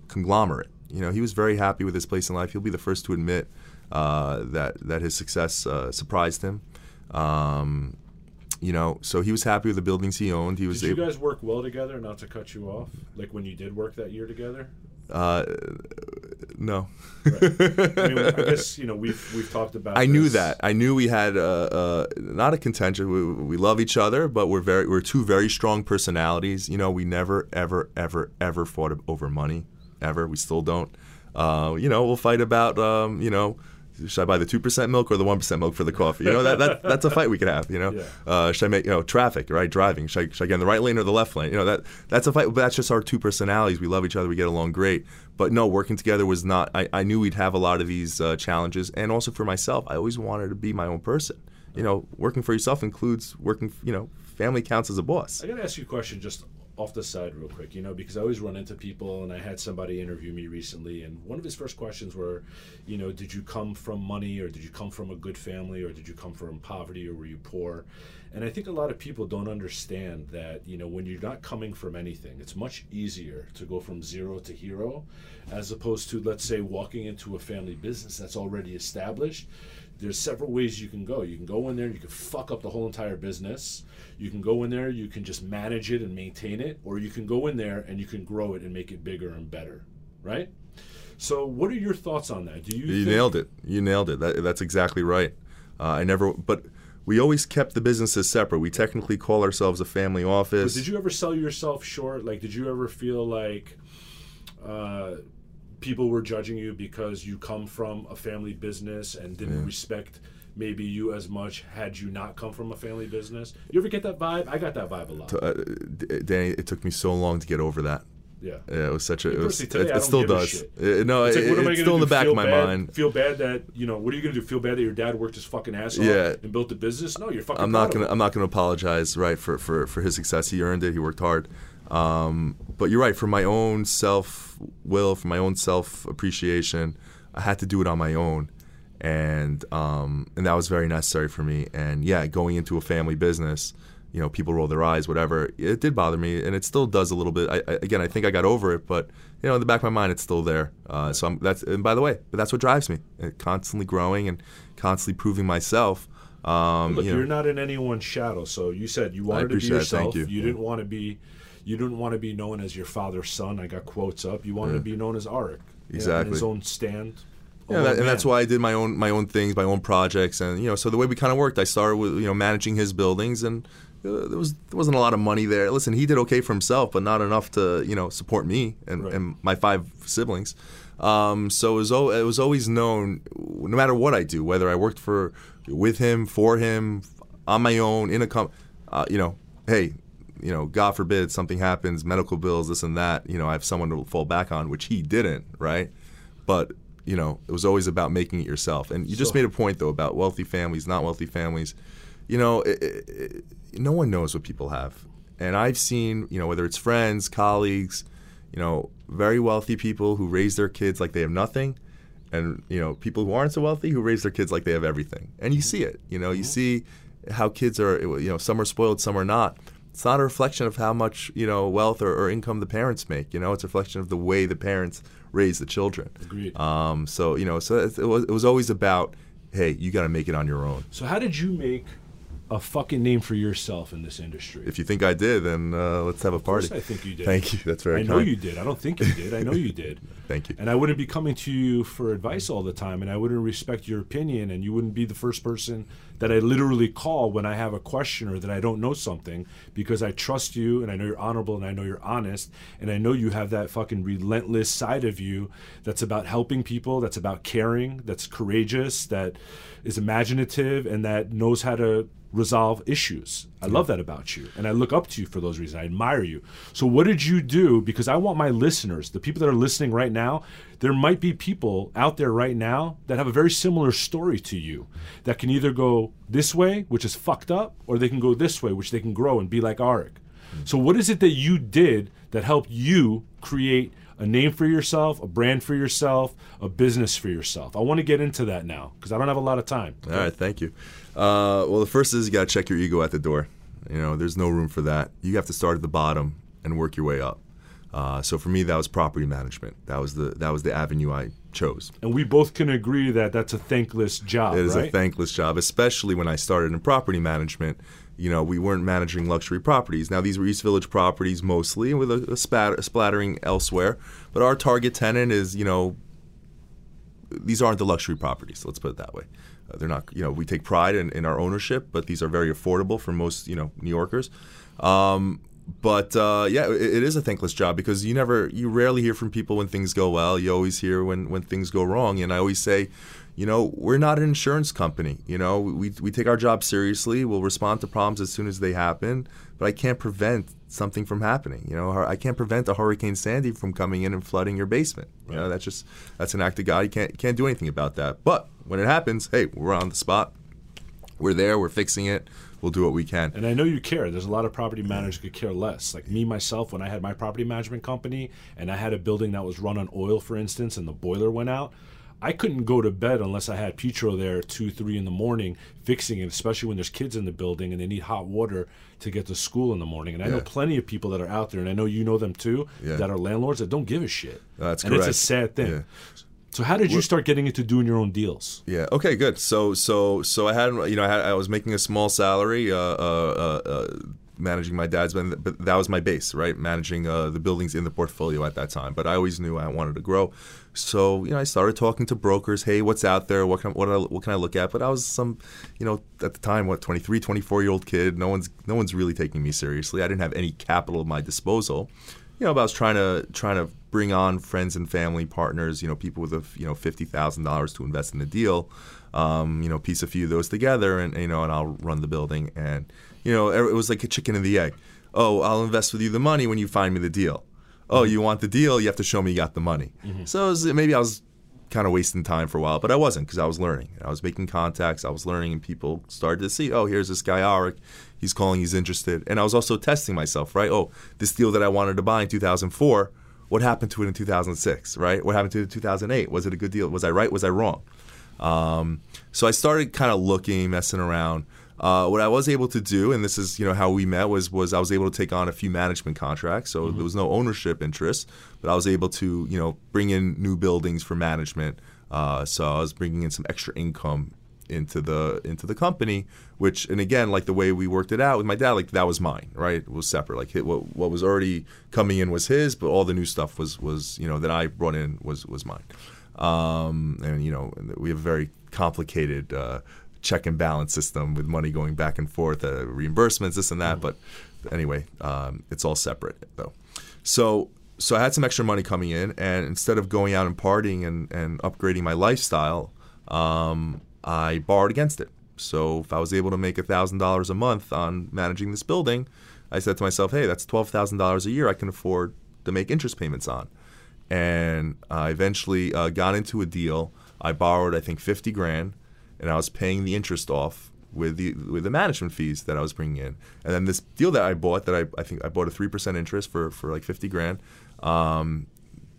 conglomerate. You know, he was very happy with his place in life. He'll be the first to admit uh, that that his success uh, surprised him. Um, you know, so he was happy with the buildings he owned. He was. Did you guys work well together? Not to cut you off, like when you did work that year together. Uh, no. Right. I mean, I guess you know we've we've talked about. I knew that. I knew we had uh, uh, not a contention. We, we love each other, but we're very we're two very strong personalities. You know, we never ever ever ever fought over money. Ever. We still don't. Uh, you know, we'll fight about um, you know should I buy the two percent milk or the one percent milk for the coffee? You know that, that that's a fight we could have. You know, Yeah. uh, should I make you know traffic right driving? Should I, should I get in the right lane or the left lane? You know that that's a fight. But that's just our two personalities. We love each other. We get along great. But no, working together was not. I, I knew we'd have a lot of these uh, challenges, and also for myself, I always wanted to be my own person. You know, working for yourself includes working. You know, family counts as a boss. I gotta ask you a question just off the side real quick, you know, because I always run into people and I had somebody interview me recently and one of his first questions were, you know, did you come from money or did you come from a good family or did you come from poverty or were you poor? And I think a lot of people don't understand that, you know, when you're not coming from anything, it's much easier to go from zero to hero as opposed to let's say walking into a family business that's already established there's several ways you can go. You can go in there, you can fuck up the whole entire business. You can go in there, you can just manage it and maintain it, or you can go in there and you can grow it and make it bigger and better, right? So, what are your thoughts on that? Do you? You nailed it. You nailed it. That, that's exactly right. Uh, I never, but we always kept the businesses separate. We technically call ourselves a family But office. did you ever sell yourself short? Like, did you ever feel like uh, people were judging you because you come from a family business and didn't respect maybe you as much had you not come from a family business? You ever get that vibe? I got that vibe a lot. uh, D- Danny, it took me so long to get over that. Yeah. Yeah, it was such a. It, was, today, it, it still does. shit. Uh, no, It's like, it- it's still in do? the back feel of my bad, mind. Feel bad that you know what are you gonna do? Feel bad that your dad worked his fucking ass off Yeah. and built a business? No, you're fucking. I'm not gonna. I'm not gonna apologize. Right for, for, for his success. He earned it. He worked hard. Um, but you're right. For my own self will, for my own self appreciation, I had to do it on my own, and um, and that was very necessary for me. And yeah, going into a family business, you know, people roll their eyes, whatever. It did bother me, and it still does a little bit. I, I, again, I think I got over it, but you know, in the back of my mind, it's still there. Uh, so I'm, that's. And by the way, but that's what drives me. Uh, constantly growing and constantly proving myself. Um, Look, you know, you're not in anyone's shadow. So you said you wanted to be yourself. Thank you. didn't want to be. You didn't want to be known as your father's son. I got quotes up. You wanted to be known as Arik. Yeah, Exactly. in his own stand. Yeah, that, and that's why I did my own my own things, my own projects, and you know, so the way we kind of worked, I started with you know managing his buildings, and uh, there was there wasn't a lot of money there. Listen, he did okay for himself, but not enough to you know support me and, Right. and my five siblings. Um, so it was al- it was always known, no matter what I do, whether I worked for with him, for him, on my own, in a com, uh, you know, hey. You know, God forbid something happens, medical bills, this and that. You know, I have someone to fall back on, which he didn't, right? but you know it was always about making it yourself. And you just So- made a point though about wealthy families not wealthy families. You know it, it, it, no one knows what people have. And i've seen you know whether it's friends colleagues you know very wealthy people who raise their kids like they have nothing and you know people who aren't so wealthy who raise their kids like they have everything. And you mm-hmm. see it you know you mm-hmm. see how kids are you know some are spoiled some are not it's not a reflection of how much you know wealth or, or income the parents make you know it's a reflection of the way the parents raise the children Agreed. um, so you know so it, it was, it was always about hey you got to make it on your own So how did you make a fucking name for yourself in this industry. If you think I did, then uh, let's have a party. I think you did. Thank you. That's very I know you did. I don't think you did. I know you did. Thank you. And I wouldn't be coming to you for advice all the time, and I wouldn't respect your opinion, and you wouldn't be the first person that I literally call when I have a question or that I don't know something because I trust you and I know you're honorable and I know you're honest and I know you have that fucking relentless side of you that's about helping people, that's about caring, that's courageous, that is imaginative, and that knows how to resolve issues. I love that about you. And I look up to you for those reasons. I admire you. So, what did you do? Because I want my listeners, the people that are listening right now, there might be people out there right now that have a very similar story to you that can either go this way, which is fucked up, or they can go this way, which they can grow and be like Arik. Hmm. So, what is it that you did that helped you create a name for yourself, a brand for yourself, a business for yourself? I want to get into that now because I don't have a lot of time. All right, thank you. Uh, well, the first is you got to check your ego at the door. You know, there's no room for that. You have to start at the bottom and work your way up. Uh, so for me, that was property management. That was the that was the avenue I chose. And we both can agree that that's a thankless job. It is right? a thankless job, especially when I started in property management. You know, we weren't managing luxury properties. Now, these were East Village properties mostly, with a, a, spat, a splattering elsewhere. But our target tenant is, you know, these aren't the luxury properties. Let's put it that way. They're not, you know, we take pride in, in, our ownership, but these are very affordable for most, you know, New Yorkers. Um, but uh, yeah, it, it is a thankless job because you never, you rarely hear from people when things go well. You always hear when when things go wrong. And I always say, you know, we're not an insurance company. You know, we, we take our job seriously. We'll respond to problems as soon as they happen, but I can't prevent something from happening. You know, I can't prevent a Hurricane Sandy from coming in and flooding your basement. You know, that's just that's an act of God. You can't can't do anything about that. But when it happens, hey, we're on the spot. We're there. We're fixing it. We'll do what we can. And I know you care. There's a lot of property managers could care less. Like me myself, when I had my property management company and I had a building that was run on oil, for instance, and the boiler went out. I couldn't go to bed unless I had Petro there two, three in the morning fixing it, especially when there's kids in the building and they need hot water to get to school in the morning. And I yeah. know plenty of people that are out there, and I know you know them too, yeah. that are landlords that don't give a shit. That's and correct. it's a sad thing. Yeah. So how did you start getting into doing your own deals? Yeah. Okay. Good. So so so I had you know I, had, I was making a small salary. Uh, uh, uh, managing my dad's but that was my base right? Managing uh, the buildings in the portfolio at that time. But i always knew i wanted to grow. So you know i started talking to brokers. Hey what's out there? What can, what, I, what can i look at? But i was some you know at the time what 23 24 year old kid. No one's no one's really taking me seriously. I didn't have any capital at my disposal. You know, but I was trying to trying to bring on friends and family partners, you know, people with a you know fifty thousand dollars to invest in the deal, um, you know, piece a few of those together, and you know, and I'll run the building, and you know, it was like a chicken and the egg. Oh, I'll invest with you the money when you find me the deal. Oh, mm-hmm. you want the deal? You have to show me you got the money. Mm-hmm. So was, maybe I was kind of wasting time for a while, but I wasn't because I was learning. I was making contacts. I was learning, and people started to see, oh, here's this guy Arik he's calling, he's interested. And I was also testing myself, right? Oh, this deal that I wanted to buy in 2004, what happened to it in 2006, right? What happened to it in 2008? Was it a good deal? Was I right? Was I wrong? Um, so I started kind of looking, messing around. Uh, what I was able to do, and this is you know how we met, was was I was able to take on a few management contracts. So mm-hmm. there was no ownership interest, but I was able to you know bring in new buildings for management. Uh, so I was bringing in some extra income into the into the company which and again like the way we worked it out with my dad like that was mine right it was separate like what what was already coming in was his but all the new stuff was was you know that I brought in was was mine um, and you know we have a very complicated uh, check and balance system with money going back and forth uh, reimbursements this and that mm-hmm. but anyway um, it's all separate though so so I had some extra money coming in, and instead of going out and partying and, and upgrading my lifestyle, um, I borrowed against it. So if I was able to make $1,000 a month on managing this building, I said to myself, hey, that's $12,000 a year I can afford to make interest payments on. And I eventually uh, got into a deal. I borrowed, I think, 50 grand, and I was paying the interest off with the with the management fees that I was bringing in. And then this deal that I bought, that I, I think I bought a 3% interest for, for like 50 grand, um,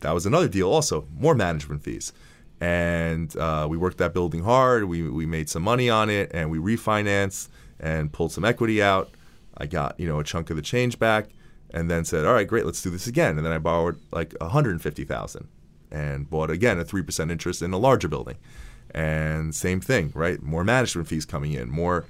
that was another deal also, more management fees and uh, we worked that building hard. We, we made some money on it, and we refinanced and pulled some equity out. I got you know a chunk of the change back, and then said, "All right, great, let's do this again." And then I borrowed like 150,000 and bought again a three percent interest in a larger building, and same thing, right? More management fees coming in, more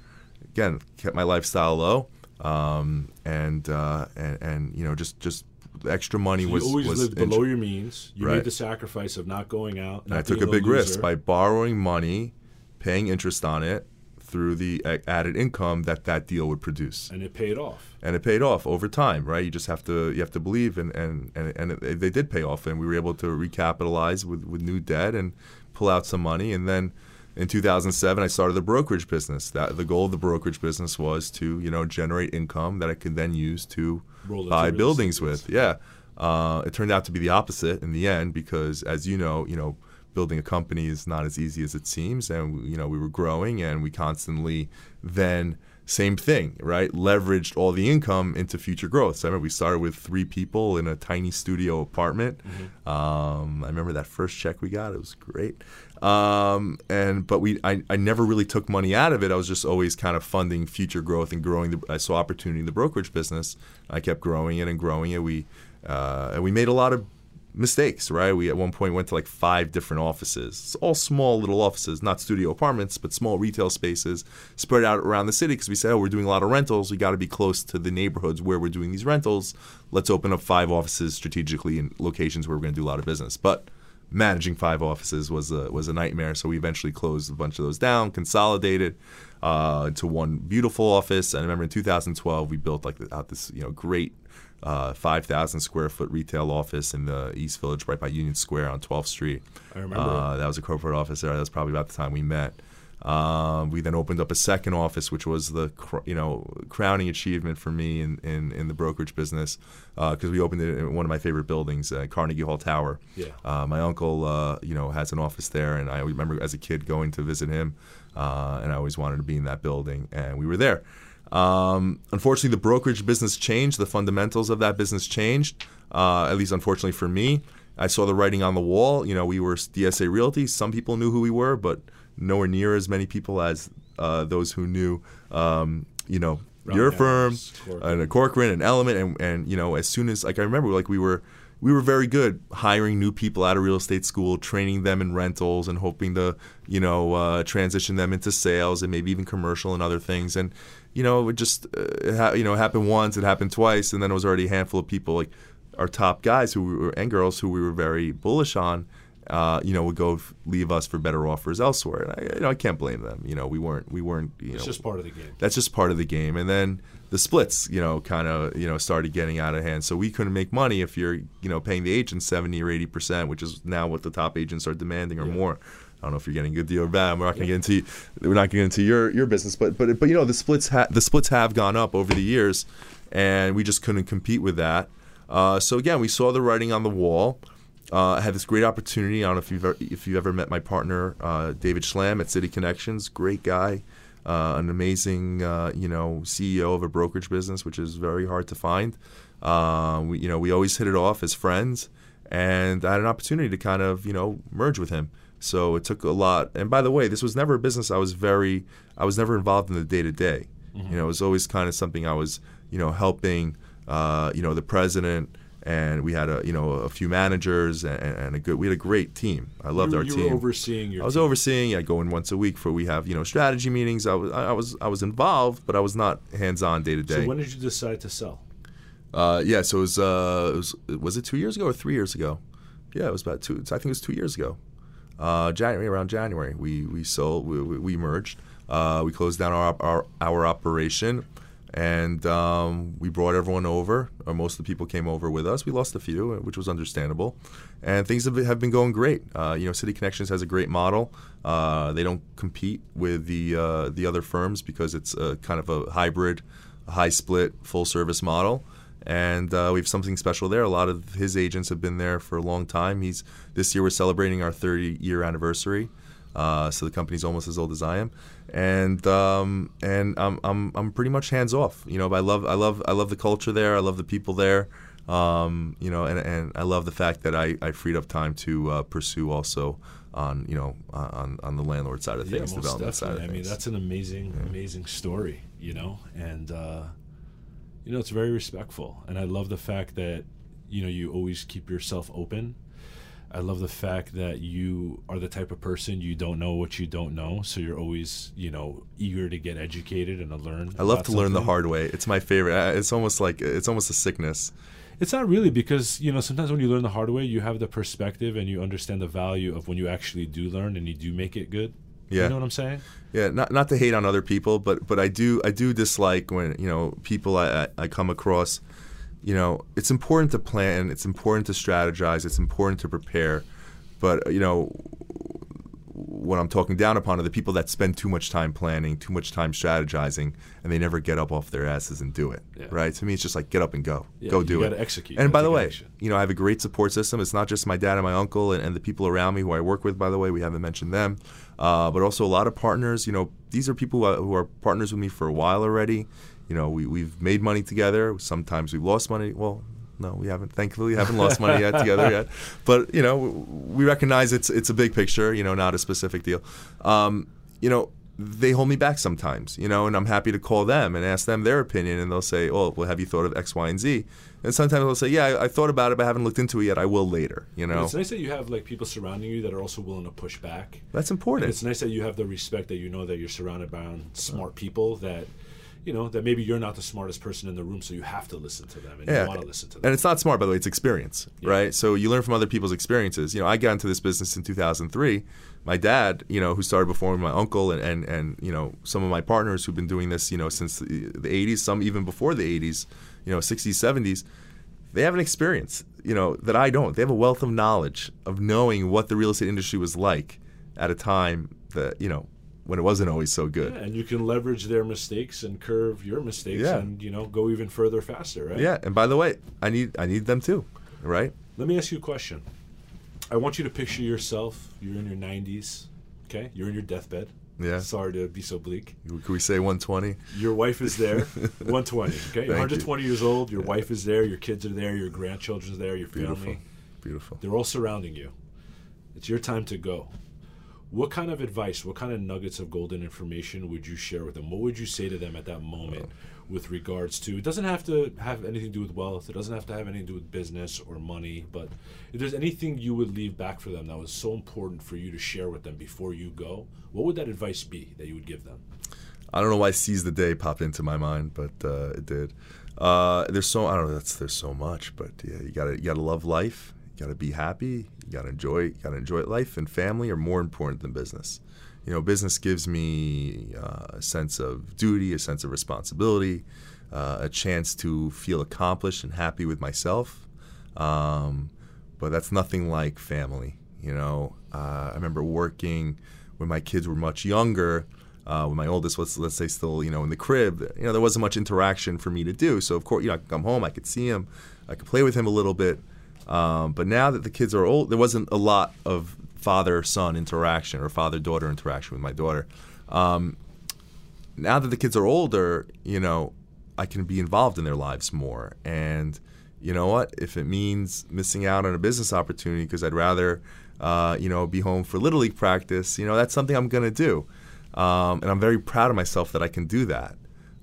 again kept my lifestyle low, um, and, uh, and and you know just just extra money So was you always was lived int- below your means. You Right. made the sacrifice of not going out. and I took a big risk by borrowing money, paying interest on it through the added income that that deal would produce. and it paid off. and it paid off over time, right? You just have to you have to believe, and and and, and it, they did pay off, and we were able to recapitalize with with new debt and pull out some money, and then. In 2007, I started the brokerage business. That the goal of the brokerage business was to, you know, generate income that I could then use to Roll buy buildings with. Yeah, uh, it turned out to be the opposite in the end because, as you know, you know, building a company is not as easy as it seems, and you know, we were growing, and we constantly then same thing, right? Leveraged all the income into future growth. So I remember we started with three people in a tiny studio apartment. Um, I remember that first check we got; it was great. Um, and but we, I, I never really took money out of it. I was just always kind of funding future growth and growing. The, I saw opportunity in the brokerage business. I kept growing it and growing it. We, uh, and we made a lot of mistakes, right? We at one point went to like five different offices. It's all small little offices, not studio apartments, but small retail spaces spread out around the city because we said, oh, we're doing a lot of rentals. We got to be close to the neighborhoods where we're doing these rentals. Let's open up five offices strategically in locations where we're going to do a lot of business. But managing five offices was a was a nightmare. So we eventually closed a bunch of those down, consolidated uh, into one beautiful office. And I remember in 2012 we built like out this you know great uh, 5,000 square foot retail office in the East Village, right by Union Square on 12th Street. I remember. Uh, that was a corporate office there. That was probably about the time we met. Um, we then opened up a second office, which was the cr- you know crowning achievement for me in, in, in the brokerage business because we opened it in one of my favorite buildings, uh, Carnegie Hall Tower. Yeah. Uh, my uncle, uh, you know, has an office there, and I remember as a kid going to visit him, uh, and I always wanted to be in that building, and we were there. Um, unfortunately, the brokerage business changed. The fundamentals of that business changed. Uh, at least, unfortunately for me, I saw the writing on the wall. You know, we were DSA Realty. Some people knew who we were, but nowhere near as many people as uh, those who knew. Um, you know, Ron your firm Corcoran. and a Corcoran and Elliman, and, and you know, as soon as like I remember, like we were we were very good hiring new people out of real estate school, training them in rentals, and hoping to you know uh, transition them into sales and maybe even commercial and other things. And you know, it just uh, it ha- you know it happened once, it happened twice, and then it was already a handful of people like our top guys who we were and girls who we were very bullish on. Uh, you know, would go f- leave us for better offers elsewhere, and I, you know, I can't blame them. You know, we weren't, we weren't, you It's know, just part of the game. that's just part of the game. And then the splits, you know, kind of, you know, started getting out of hand. So we couldn't make money if you're, you know, paying the agent 70 or 80 percent, which is now what the top agents are demanding or Yeah. more. I don't know if you're getting a good deal or bad. We're not going to get into we're not going to get into your your business, but but but you know the splits ha- the splits have gone up over the years, and we just couldn't compete with that. Uh, so again, we saw the writing on the wall. Uh, I had this great opportunity. I don't know if you've ever, if you've ever met my partner uh, David Schlam at City Connections. Great guy, uh, an amazing uh, you know CEO of a brokerage business, which is very hard to find. Uh, we you know we always hit it off as friends, and I had an opportunity to kind of you know merge with him. So it took a lot. And by the way, this was never a business I was very I was never involved in the day to day. You know, it was always kind of something I was you know helping uh, you know the president and we had a you know a few managers and, and a good we had a great team. I loved you, our you team. were overseeing your I was team. overseeing. I go in once a week for we have you know strategy meetings. I was I was I was involved, but I was not hands on day to day. So when did you decide to sell? Uh, yeah, so it was uh, it was was it two years ago or three years ago? Yeah, it was about two. I think it was two years ago. Uh, January around January, we we sold we, we we merged. Uh, we closed down our our, our operation, and um, we brought everyone over. Or most of the people came over with us. We lost a few, which was understandable, and things have been, have been going great. Uh, you know, City Connections has a great model. Uh, they don't compete with the uh, the other firms because it's a kind of a hybrid, high split, full service model and uh, we have something special there. A lot of his agents have been there for a long time. He's this year we're celebrating our 30 year anniversary, uh, so the company's almost as old as I am, and um, and I'm, I'm I'm pretty much hands off. You know, but I love I love I love the culture there. I love the people there. Um, you know, and, and I love the fact that I, I freed up time to uh, pursue also on you know on on the landlord side of things, most development side of definitely. I mean, things. that's an amazing, amazing story, you know, and uh, you know, it's very respectful, and I love the fact that you know you always keep yourself open. I love the fact that you are the type of person you don't know what you don't know, so you're always, you know, eager to get educated and to learn. I love to learn the hard way. It's my favorite. It's almost like it's almost a sickness. It's not really because you know sometimes when you learn the hard way, you have the perspective and you understand the value of when you actually do learn and you do make it good. Yeah. You know what I'm saying? Yeah, not not to hate on other people, but but I do I do dislike when you know people I, I, I come across. You know, it's important to plan. It's important to strategize. It's important to prepare. But you know, what I'm talking down upon are the people that spend too much time planning, too much time strategizing, and they never get up off their asses and do it. Yeah. Right? To me, it's just like get up and go, Yeah, go do it. execute. And by the way, action. you know, I have a great support system. It's not just my dad and my uncle and, and the people around me who I work with. By the way, we haven't mentioned them, uh, but also a lot of partners. You know, these are people who are partners with me for a while already. You know, we we've made money together. Sometimes we've lost money. Well, no, we haven't. Thankfully, we haven't lost money yet together yet. But you know, we recognize it's it's a big picture. You know, not a specific deal. Um, you know, they hold me back sometimes. You know, and I'm happy to call them and ask them their opinion, and they'll say, "Oh, well, have you thought of X, Y, and Z?" And sometimes they'll say, "Yeah, I, I thought about it, but I haven't looked into it yet. I will later." You know, It's nice that you have like people surrounding you that are also willing to push back. that's And important. it's nice that you have the respect that you know that you're surrounded by smart people that, you know, that maybe you're not the smartest person in the room, so you have to listen to them and Yeah. you want to listen to them. And it's not smart, by the way. It's experience, right? So you learn from other people's experiences. You know, I got into this business in 2003. My dad, you know, who started before me, my uncle, and, and, and you know, some of my partners who've been doing this, you know, since the, the 80s, some even before the 80s, you know, 60s, 70s, they have an experience, you know, that I don't. They have a wealth of knowledge of knowing what the real estate industry was like at a time that, you know, when it wasn't always so good. Yeah, and you can leverage their mistakes and curve your mistakes Yeah. and you know go even further faster, right? Yeah, and by the way, I need I need them too, right? Let me ask you a question. I want you to picture yourself. You're in your 90s. Okay, you're in your deathbed. Yeah. Sorry to be so bleak. Can we say 120? Your wife is there. 120. Okay, you're Thank you. 120 years old. Your wife is there. Your kids are there. Your grandchildren's there. Your Beautiful. family. Beautiful. They're all surrounding you. It's your time to go. What kind of advice, what kind of nuggets of golden information would you share with them? What would you say to them at that moment with regards to it doesn't have to have anything to do with wealth, it doesn't have to have anything to do with business or money, but if there's anything you would leave back for them that was so important for you to share with them before you go, what would that advice be that you would give them? I don't know why "Seize the Day" popped into my mind, but uh, it did. Uh, there's so I don't know. That's there's so much, but yeah, you gotta you gotta love life. You gotta be happy. You gotta enjoy. You gotta enjoy it. Life and family are more important than business. You know, business gives me uh, a sense of duty, a sense of responsibility, uh, a chance to feel accomplished and happy with myself. Um, but that's nothing like family. You know, uh, I remember working when my kids were much younger. Uh, when my oldest was, let's say, still you know in the crib, you know there wasn't much interaction for me to do. So of course, you know, I could come home, I could see him, I could play with him a little bit. Um, but now that the kids are old, there wasn't a lot of father-son interaction or father-daughter interaction with my daughter. Um, now that the kids are older, you know, I can be involved in their lives more. And you know what? If it means missing out on a business opportunity because I'd rather, uh, you know, be home for little league practice, you know, that's something I'm gonna do. Um, and I'm very proud of myself that I can do that.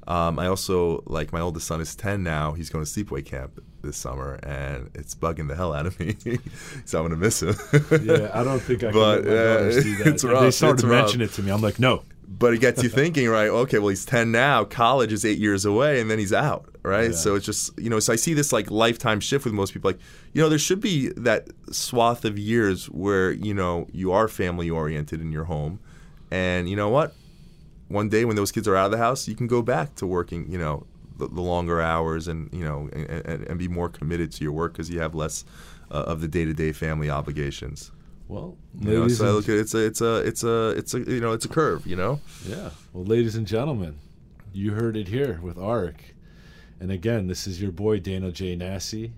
Um, I also like my oldest son is 10 now. He's going to sleepaway camp this summer, and it's bugging the hell out of me. so I'm gonna miss him. Yeah, I don't think I can But, my uh, it's rough, they started to mention it to me. I'm like, no. but it gets you thinking, right? Okay, well he's 10 now. College is eight years away, and then he's out, right? Yeah. So it's just you know. So I see this like lifetime shift with most people. Like you know, there should be that swath of years where you know you are family oriented in your home, and you know what? One day when those kids are out of the house, you can go back to working. You know. The, the longer hours and you know and, and, and be more committed to your work because you have less uh, of the day-to-day family obligations Well, you know, so look at it's a it's a it's a it's a you know it's a curve you know Yeah. Well, ladies and gentlemen, you heard it here with Arik. And again, this is your boy Daniel J. Nassi,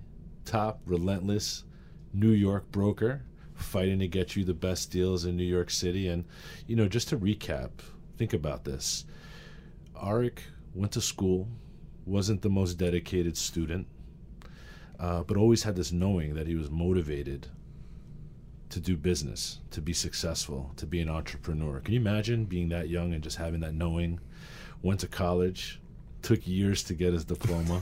top relentless New York broker, fighting to get you the best deals in New York City. And, you know, just to recap, think about this. Arik went to school, wasn't the most dedicated student, uh, but always had this knowing that he was motivated to do business, to be successful, to be an entrepreneur. Can you imagine being that young and just having that knowing? Went to college, took years to get his diploma.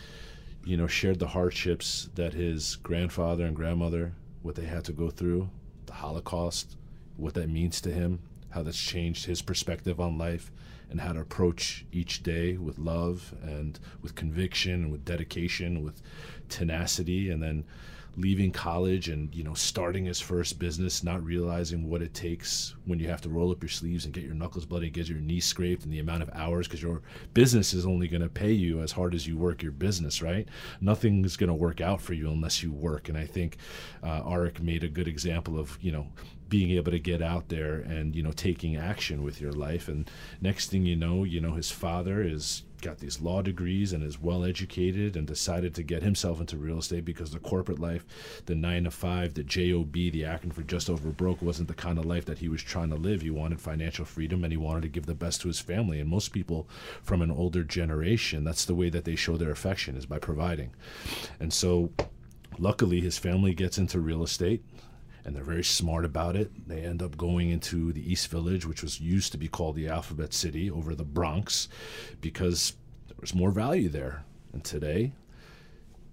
you know, shared the hardships that his grandfather and grandmother what they had to go through, the Holocaust, what that means to him, how that's changed his perspective on life, and how to approach each day with love and with conviction and with dedication, with tenacity, and then leaving college and you know starting his first business not realizing what it takes when you have to roll up your sleeves and get your knuckles bloody and get your knees scraped and the amount of hours because your business is only going to pay you as hard as you work your business right? Nothing is going to work out for you unless you work and i think uh, arik made a good example of you know being able to get out there and you know taking action with your life. And next thing you know you know his father is got these law degrees and is well educated and decided to get himself into real estate because the corporate life the 9 to 5 the job the acting for just over broke wasn't the kind of life that he was trying to live. He wanted financial freedom and he wanted to give the best to his family. And most people from an older generation that's the way that they show their affection is by providing. And so luckily his family gets into real estate and they're very smart about it. They end up going into the East Village, which was used to be called the Alphabet City, over the Bronx, because there was more value there. And today,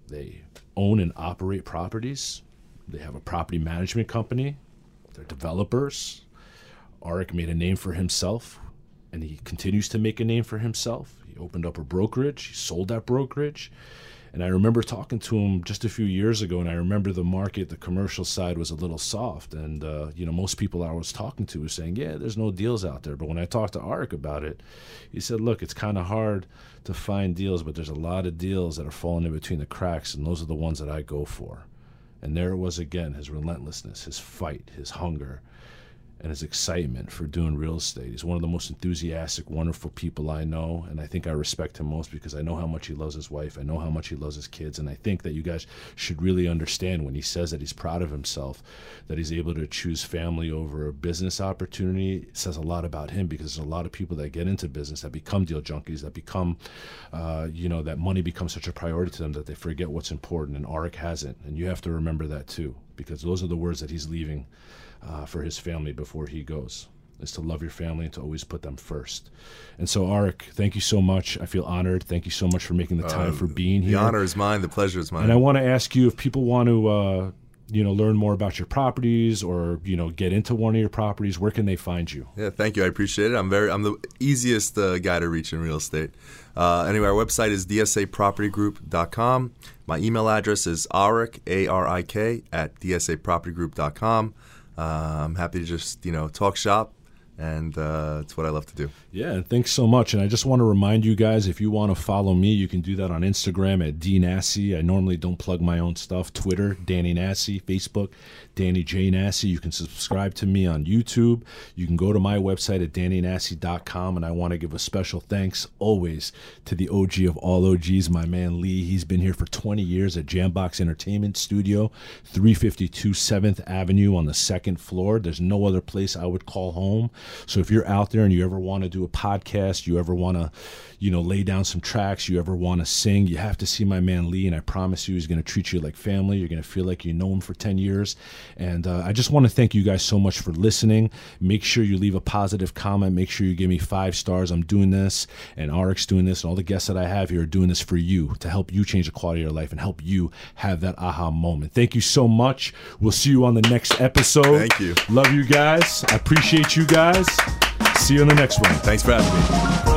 they own and operate properties. They have a property management company. They're developers. Arik made a name for himself, and he continues to make a name for himself. He opened up a brokerage. He sold that brokerage and I remember talking to him just a few years ago, and I remember the market, the commercial side was a little soft. And, uh, you know, most people I was talking to were saying, yeah, there's no deals out there. But when I talked to Arik about it, he said, look, it's kind of hard to find deals, but there's a lot of deals that are falling in between the cracks, and those are the ones that I go for. And there it was again his relentlessness, his fight, his hunger and his excitement for doing real estate. He's one of the most enthusiastic, wonderful people I know, and I think I respect him most because I know how much he loves his wife, I know how much he loves his kids, and I think that you guys should really understand when he says that he's proud of himself, that he's able to choose family over a business opportunity. It says a lot about him because there's a lot of people that get into business that become deal junkies, that become, uh, you know, that money becomes such a priority to them that they forget what's important, and Arik hasn't, and you have to remember that too because those are the words that he's leaving uh, for his family before he goes is to love your family and to always put them first. And so, Arik, thank you so much. I feel honored. Thank you so much for making the time uh, for being here. The honor is mine. The pleasure is mine. And I want to ask you if people want to, uh, you know, learn more about your properties or you know get into one of your properties, where can they find you? Yeah, thank you. I appreciate it. I'm very, I'm the easiest uh, guy to reach in real estate. Uh, anyway, our website is dsapropertygroup.com. My email address is arik, A R I K, at dsapropertygroup.com. Uh, I'm happy to just you know talk shop, and uh, it's what I love to do. Yeah, thanks so much. And I just want to remind you guys, if you want to follow me, you can do that on Instagram at D I normally don't plug my own stuff. Twitter, Danny Nassi. Facebook, Danny J Nassi. You can subscribe to me on YouTube. You can go to my website at dannynassi.com. And I want to give a special thanks always to the OG of all OGs, my man Lee. He's been here for 20 years at Jambox Entertainment Studio, 352 7th Avenue on the second floor. There's no other place I would call home. So if you're out there and you ever want to do a podcast, you ever want to, you know, lay down some tracks, you ever want to sing, you have to see my man Lee. And I promise you, he's going to treat you like family. You're going to feel like you know him for 10 years. And uh, I just want to thank you guys so much for listening. Make sure you leave a positive comment. Make sure you give me five stars. I'm doing this, and Arik's doing this, and all the guests that I have here are doing this for you to help you change the quality of your life and help you have that aha moment. Thank you so much. We'll see you on the next episode. Thank you. Love you guys. I appreciate you guys. See you in the next one. Thanks for having me.